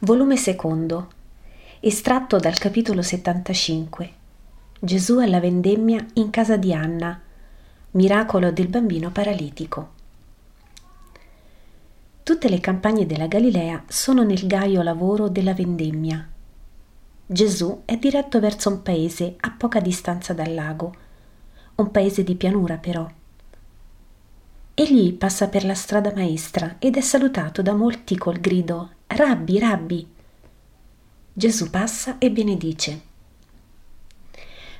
Volume secondo, estratto dal capitolo 75. Gesù alla vendemmia in casa di Anna. Miracolo del bambino paralitico. Tutte le campagne della Galilea sono nel gaio lavoro della vendemmia. Gesù è diretto verso un paese a poca distanza dal lago, un paese di pianura però. Egli passa per la strada maestra ed è salutato da molti col grido Rabbi, rabbi. Gesù passa e benedice.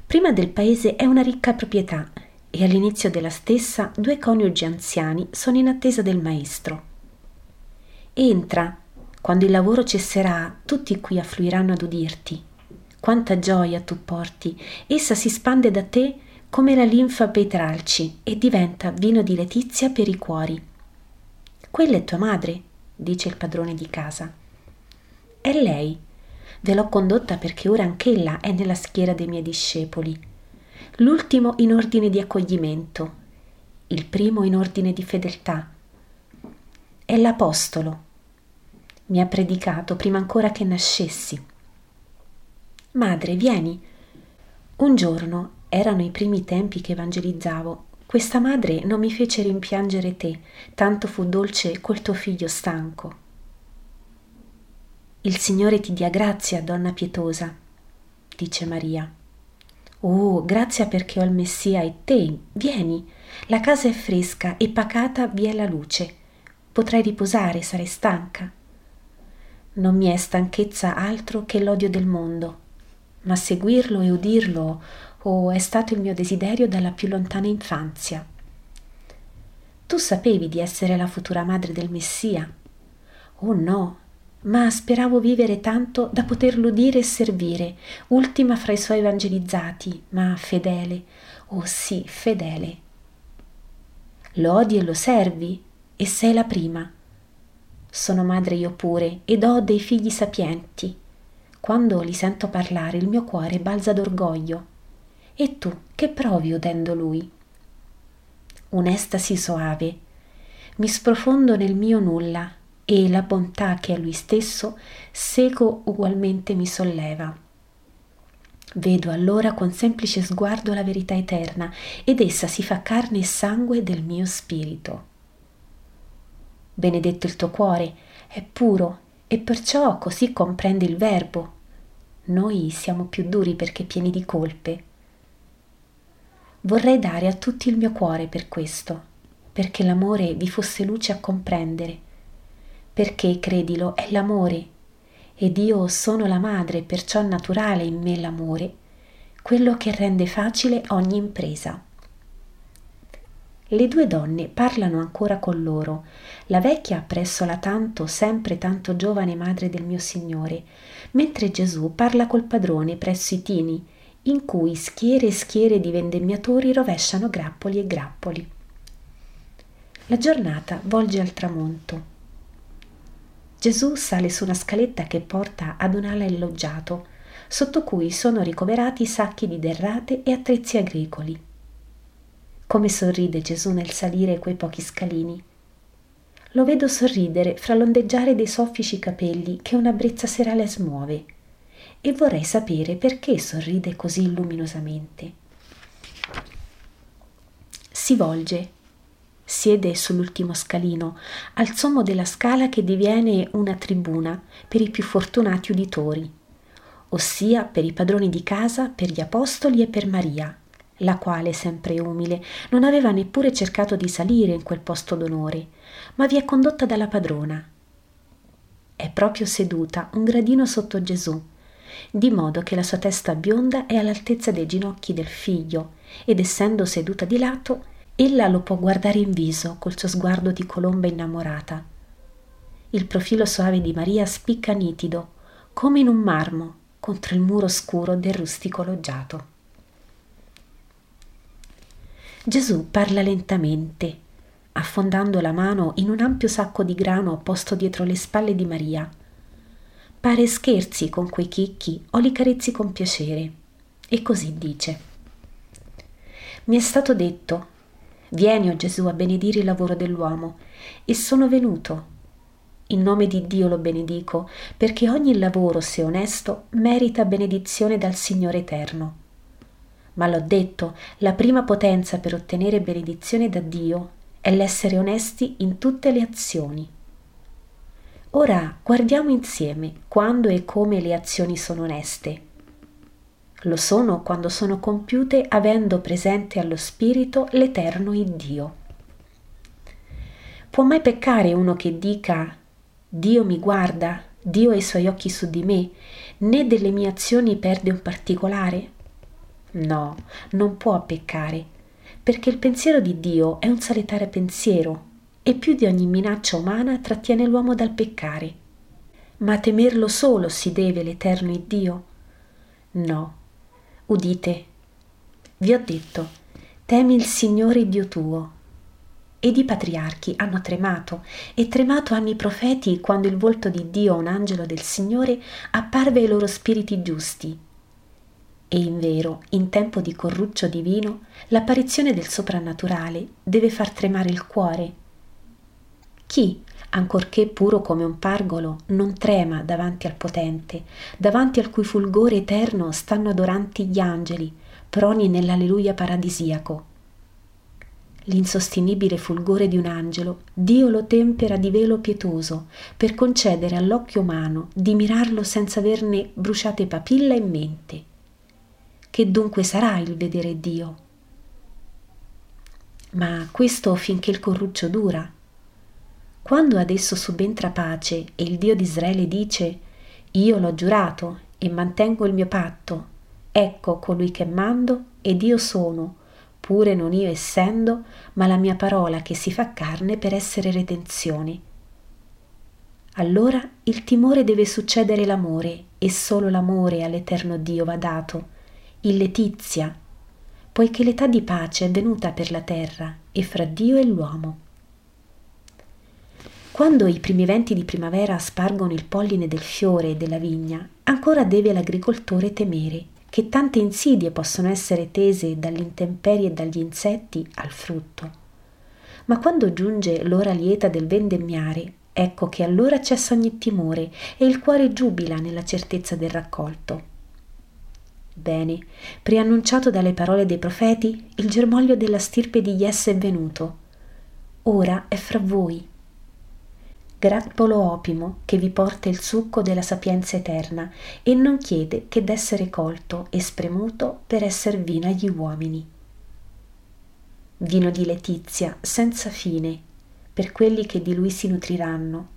Prima del paese è una ricca proprietà e all'inizio della stessa due coniugi anziani sono in attesa del maestro. Entra, quando il lavoro cesserà, tutti qui affluiranno ad udirti. Quanta gioia tu porti, essa si spande da te come la linfa pei tralci e diventa vino di letizia per i cuori. Quella è tua madre, dice il padrone di casa. È lei. Ve l'ho condotta perché ora anch'ella è nella schiera dei miei discepoli. L'ultimo in ordine di accoglimento, il primo in ordine di fedeltà. È l'Apostolo. Mi ha predicato prima ancora che nascessi. Madre, vieni. Un giorno, erano i primi tempi che evangelizzavo, questa madre non mi fece rimpiangere te, tanto fu dolce quel tuo figlio stanco. Il Signore ti dia grazia, donna pietosa, dice Maria. Oh, grazia perché ho il Messia e te, vieni, la casa è fresca e pacata vi è la luce. Potrai riposare, sarai stanca. Non mi è stanchezza altro che l'odio del mondo, ma seguirlo e udirlo o è stato il mio desiderio dalla più lontana infanzia. Tu sapevi di essere la futura madre del Messia? Oh no, ma speravo vivere tanto da poterlo dire e servire, ultima fra i suoi evangelizzati, ma fedele, oh sì, fedele. Lo odi e lo servi, e sei la prima. Sono madre io pure ed ho dei figli sapienti. Quando li sento parlare il mio cuore balza d'orgoglio e tu che provi udendo lui? Un'estasi soave. Mi sprofondo nel mio nulla e la bontà che è lui stesso seco ugualmente mi solleva. Vedo allora con semplice sguardo la verità eterna ed essa si fa carne e sangue del mio spirito. Benedetto il tuo cuore, è puro e perciò così comprende il Verbo. Noi siamo più duri perché pieni di colpe Vorrei dare a tutti il mio cuore per questo, perché l'amore vi fosse luce a comprendere, perché, credilo, è l'amore, ed io sono la madre, perciò naturale in me l'amore, quello che rende facile ogni impresa. Le due donne parlano ancora con loro, la vecchia presso la tanto, sempre tanto giovane madre del mio Signore, mentre Gesù parla col padrone presso i tini, in cui schiere e schiere di vendemmiatori rovesciano grappoli e grappoli. La giornata volge al tramonto. Gesù sale su una scaletta che porta ad un'ala illoggiato, sotto cui sono ricoverati sacchi di derrate e attrezzi agricoli. Come sorride Gesù nel salire quei pochi scalini. Lo vedo sorridere fra l'ondeggiare dei soffici capelli che una brezza serale smuove e vorrei sapere perché sorride così luminosamente. Si volge, siede sull'ultimo scalino, al sommo della scala che diviene una tribuna per i più fortunati uditori, ossia per i padroni di casa, per gli apostoli e per Maria, la quale, sempre umile, non aveva neppure cercato di salire in quel posto d'onore, ma vi è condotta dalla padrona. È proprio seduta un gradino sotto Gesù, di modo che la sua testa bionda è all'altezza dei ginocchi del figlio ed essendo seduta di lato, ella lo può guardare in viso col suo sguardo di colomba innamorata. Il profilo soave di Maria spicca nitido, come in un marmo, contro il muro scuro del rustico loggiato. Gesù parla lentamente, affondando la mano in un ampio sacco di grano posto dietro le spalle di Maria Pare scherzi con quei chicchi o li carezzi con piacere. E così dice. Mi è stato detto, vieni, o oh Gesù, a benedire il lavoro dell'uomo, e sono venuto. in nome di Dio lo benedico, perché ogni lavoro, se onesto, merita benedizione dal Signore Eterno. Ma l'ho detto, la prima potenza per ottenere benedizione da Dio è l'essere onesti in tutte le azioni. Ora guardiamo insieme quando e come le azioni sono oneste. Lo sono quando sono compiute avendo presente allo Spirito l'Eterno Iddio. Può mai peccare uno che dica Dio mi guarda, Dio ha i suoi occhi su di me, né delle mie azioni perde un particolare? No, non può peccare, perché il pensiero di Dio è un salutare pensiero e più di ogni minaccia umana trattiene l'uomo dal peccare. Ma temerlo solo si deve l'eterno Dio? No. Udite, vi ho detto, temi il Signore Dio tuo ed i patriarchi hanno tremato, e tremato hanno i profeti quando il volto di Dio, un angelo del Signore, apparve ai loro spiriti giusti. E invero, in tempo di corruccio divino, l'apparizione del soprannaturale deve far tremare il cuore. Chi, ancorché puro come un pargolo, non trema davanti al potente, davanti al cui fulgore eterno stanno adoranti gli angeli, proni nell'alleluia paradisiaco l'insostenibile fulgore di un angelo, Dio lo tempera di velo pietoso per concedere all'occhio umano di mirarlo senza averne bruciate papilla in mente. Che dunque sarà il vedere Dio? Ma questo finché il corruccio dura. Quando adesso subentra pace e il Dio di Israele dice Io l'ho giurato e mantengo il mio patto, ecco colui che mando ed io sono, pure non io essendo, ma la mia parola che si fa carne per essere redenzione. Allora il timore deve succedere l'amore, e solo l'amore all'eterno Dio va dato, il letizia, poiché l'età di pace è venuta per la terra e fra Dio e l'uomo. Quando i primi venti di primavera spargono il polline del fiore e della vigna, ancora deve l'agricoltore temere che tante insidie possono essere tese dall'intemperie e dagli insetti al frutto. Ma quando giunge l'ora lieta del vendemmiare, ecco che allora cessa ogni timore e il cuore giubila nella certezza del raccolto. Bene, preannunciato dalle parole dei profeti, il germoglio della stirpe di Jesse è venuto. Ora è fra voi grappolo opimo che vi porta il succo della sapienza eterna e non chiede che d'essere colto e spremuto per esser vino agli uomini. Vino di letizia senza fine per quelli che di lui si nutriranno.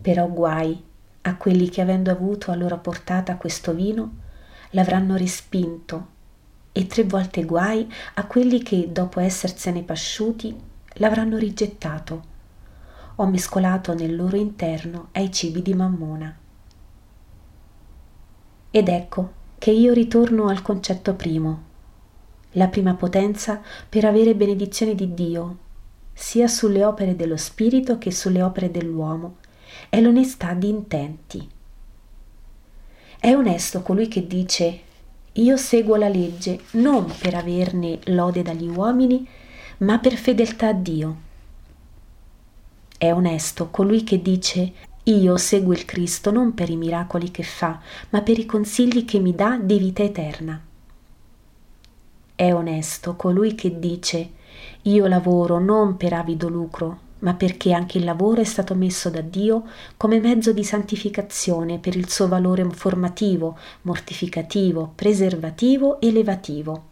Però guai a quelli che avendo avuto a loro portata questo vino l'avranno respinto e tre volte guai a quelli che dopo essersene pasciuti l'avranno rigettato ho mescolato nel loro interno ai cibi di Mammona. Ed ecco che io ritorno al concetto primo, la prima potenza per avere benedizione di Dio, sia sulle opere dello Spirito che sulle opere dell'uomo, è l'onestà di intenti. È onesto colui che dice io seguo la legge non per averne lode dagli uomini, ma per fedeltà a Dio è onesto colui che dice io seguo il Cristo non per i miracoli che fa, ma per i consigli che mi dà di vita eterna. È onesto colui che dice io lavoro non per avido lucro, ma perché anche il lavoro è stato messo da Dio come mezzo di santificazione per il suo valore formativo, mortificativo, preservativo elevativo.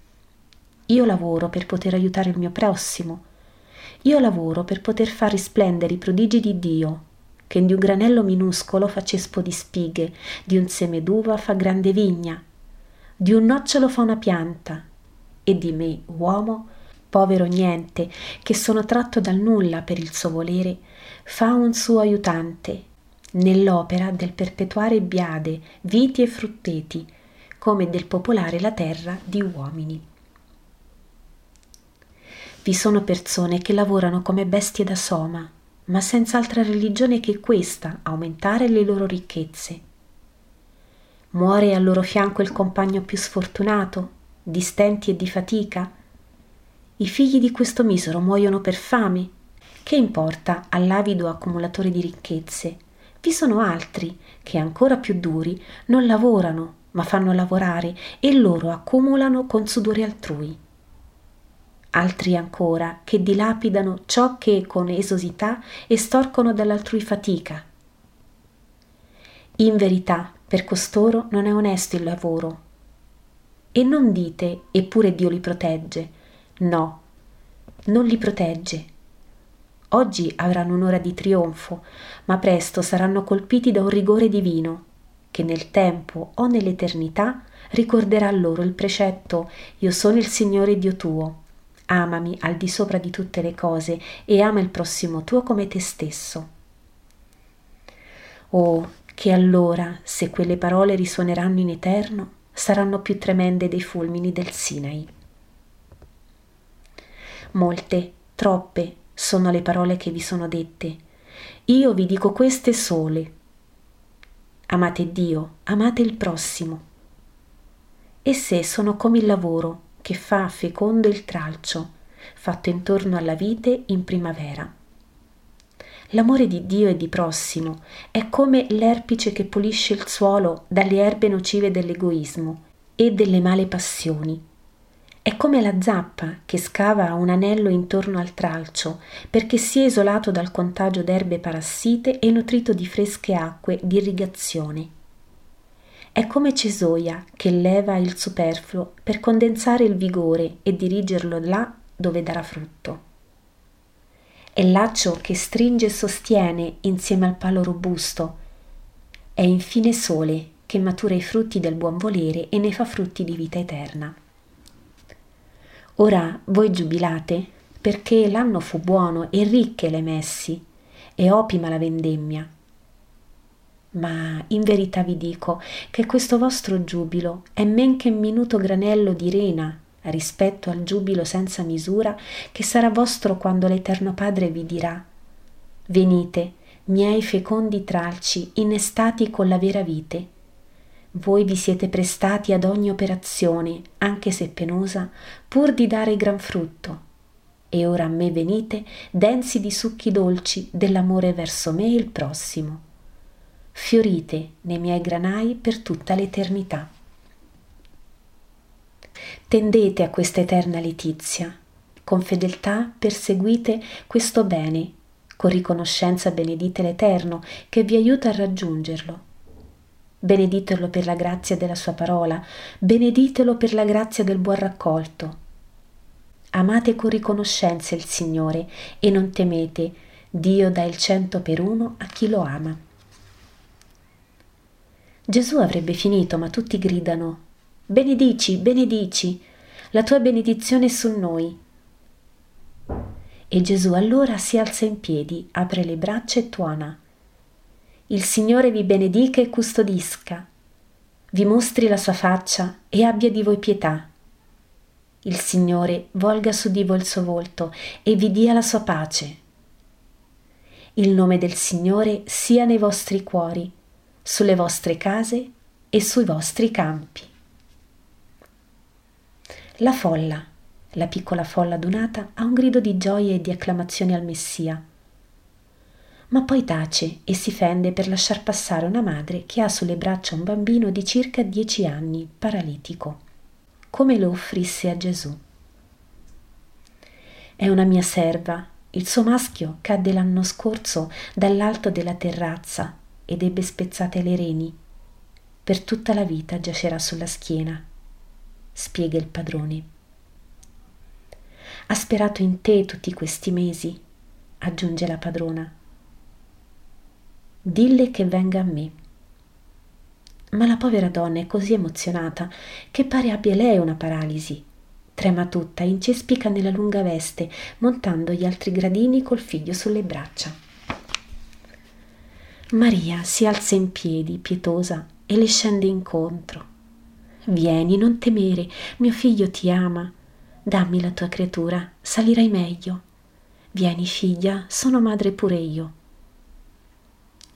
Io lavoro per poter aiutare il mio prossimo, io lavoro per poter far risplendere i prodigi di Dio, che di un granello minuscolo fa cespo di spighe, di un seme d'uva fa grande vigna, di un nocciolo fa una pianta, e di me, uomo, povero niente, che sono tratto dal nulla per il suo volere, fa un suo aiutante, nell'opera del perpetuare biade, viti e frutteti, come del popolare la terra di uomini. Vi sono persone che lavorano come bestie da soma, ma senza altra religione che questa, aumentare le loro ricchezze. Muore al loro fianco il compagno più sfortunato, di stenti e di fatica. I figli di questo misero muoiono per fame che importa all'avido accumulatore di ricchezze? Vi sono altri che, ancora più duri, non lavorano, ma fanno lavorare e loro accumulano con sudore altrui. Altri ancora che dilapidano ciò che con esosità estorcono dall'altrui fatica. In verità, per costoro non è onesto il lavoro. E non dite, eppure Dio li protegge. No, non li protegge. Oggi avranno un'ora di trionfo, ma presto saranno colpiti da un rigore divino, che nel tempo o nell'eternità ricorderà loro il precetto Io sono il Signore Dio tuo. Amami al di sopra di tutte le cose e ama il prossimo tuo come te stesso. Oh, che allora, se quelle parole risuoneranno in eterno, saranno più tremende dei fulmini del Sinai. Molte, troppe sono le parole che vi sono dette. Io vi dico queste sole. Amate Dio, amate il prossimo. Esse sono come il lavoro che fa fecondo il tralcio, fatto intorno alla vite in primavera. L'amore di Dio e di prossimo è come l'erpice che pulisce il suolo dalle erbe nocive dell'egoismo e delle male passioni è come la zappa che scava un anello intorno al tralcio perché sia isolato dal contagio d'erbe parassite e nutrito di fresche acque di irrigazione. È come Cesoia che leva il superfluo per condensare il vigore e dirigerlo là dove darà frutto. È laccio che stringe e sostiene insieme al palo robusto. È infine sole che matura i frutti del buon volere e ne fa frutti di vita eterna. Ora voi giubilate, perché l'anno fu buono e ricche le messi, e opima la vendemmia. Ma in verità vi dico che questo vostro giubilo è men che minuto granello di rena rispetto al giubilo senza misura che sarà vostro quando l'Eterno Padre vi dirà Venite, miei fecondi tralci, innestati con la vera vite voi vi siete prestati ad ogni operazione, anche se penosa, pur di dare gran frutto. E ora a me venite, densi di succhi dolci dell'amore verso me e il prossimo. Fiorite nei miei granai per tutta l'eternità. Tendete a questa eterna letizia. Con fedeltà perseguite questo bene, con riconoscenza benedite l'Eterno che vi aiuta a raggiungerlo beneditelo per la grazia della sua parola, beneditelo per la grazia del buon raccolto. Amate con riconoscenza il Signore e non temete, Dio dà il cento per uno a chi lo ama. Gesù avrebbe finito, ma tutti gridano, Benedici, benedici, la tua benedizione è su noi. E Gesù allora si alza in piedi, apre le braccia e tuona. Il Signore vi benedica e custodisca, vi mostri la sua faccia e abbia di voi pietà. Il Signore volga su di voi il suo volto e vi dia la sua pace. Il nome del Signore sia nei vostri cuori, sulle vostre case e sui vostri campi. La folla, la piccola folla adunata, ha un grido di gioia e di acclamazione al Messia ma poi tace e si fende per lasciar passare una madre che ha sulle braccia un bambino di circa dieci anni, paralitico, come lo offrisse a Gesù. È una mia serva, il suo maschio cadde l'anno scorso dall'alto della terrazza ed ebbe spezzate le reni. Per tutta la vita giacerà sulla schiena, spiega il padrone. Ha sperato in te tutti questi mesi, aggiunge la padrona dille che venga a me. Ma la povera donna è così emozionata che pare abbia lei una paralisi. Trema tutta incespica nella lunga veste, montando gli altri gradini col figlio sulle braccia. Maria si alza in piedi, pietosa, e le scende incontro. Vieni, non temere, mio figlio ti ama. Dammi la tua creatura, salirai meglio. Vieni, figlia, sono madre pure io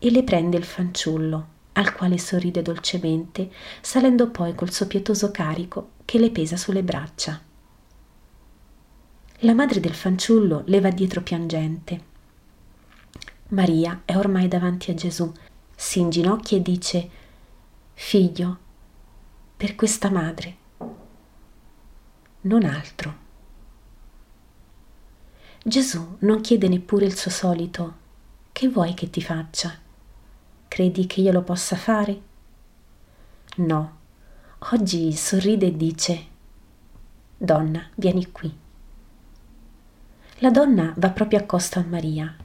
e le prende il fanciullo, al quale sorride dolcemente, salendo poi col suo pietoso carico che le pesa sulle braccia. La madre del fanciullo le va dietro piangente. Maria è ormai davanti a Gesù, si inginocchia e dice, Figlio, per questa madre, non altro. Gesù non chiede neppure il suo solito, che vuoi che ti faccia? Credi che io lo possa fare? No, oggi sorride e dice, Donna, vieni qui. La donna va proprio accosto a Maria.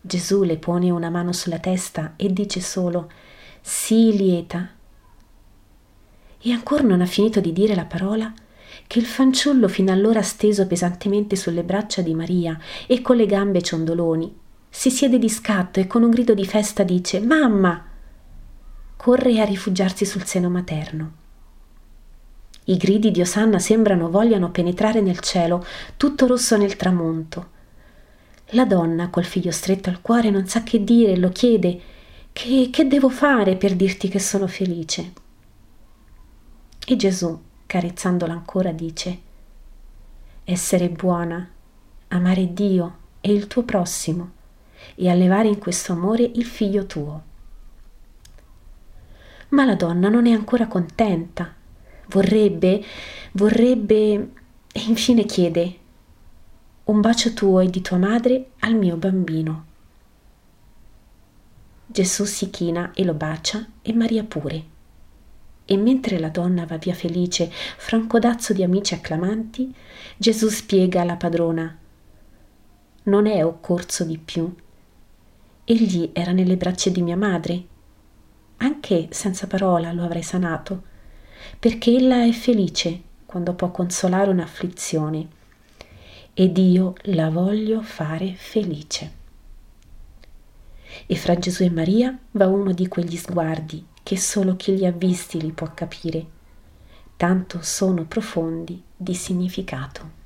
Gesù le pone una mano sulla testa e dice solo, Sii lieta. E ancora non ha finito di dire la parola che il fanciullo fino allora steso pesantemente sulle braccia di Maria e con le gambe ciondoloni si siede di scatto e con un grido di festa dice Mamma! Corre a rifugiarsi sul seno materno. I gridi di Osanna sembrano vogliano penetrare nel cielo, tutto rosso nel tramonto. La donna, col figlio stretto al cuore, non sa che dire lo chiede che, che devo fare per dirti che sono felice? E Gesù, carezzandola ancora, dice essere buona, amare Dio e il tuo prossimo e allevare in questo amore il figlio tuo. Ma la donna non è ancora contenta vorrebbe, vorrebbe e infine chiede un bacio tuo e di tua madre al mio bambino. Gesù si china e lo bacia e Maria pure. E mentre la donna va via felice fra un codazzo di amici acclamanti, Gesù spiega alla padrona non è occorso di più. Egli era nelle braccia di mia madre. Anche senza parola lo avrei sanato perché ella è felice quando può consolare un'afflizione ed io la voglio fare felice. E fra Gesù e Maria va uno di quegli sguardi che solo chi li ha visti li può capire, tanto sono profondi di significato.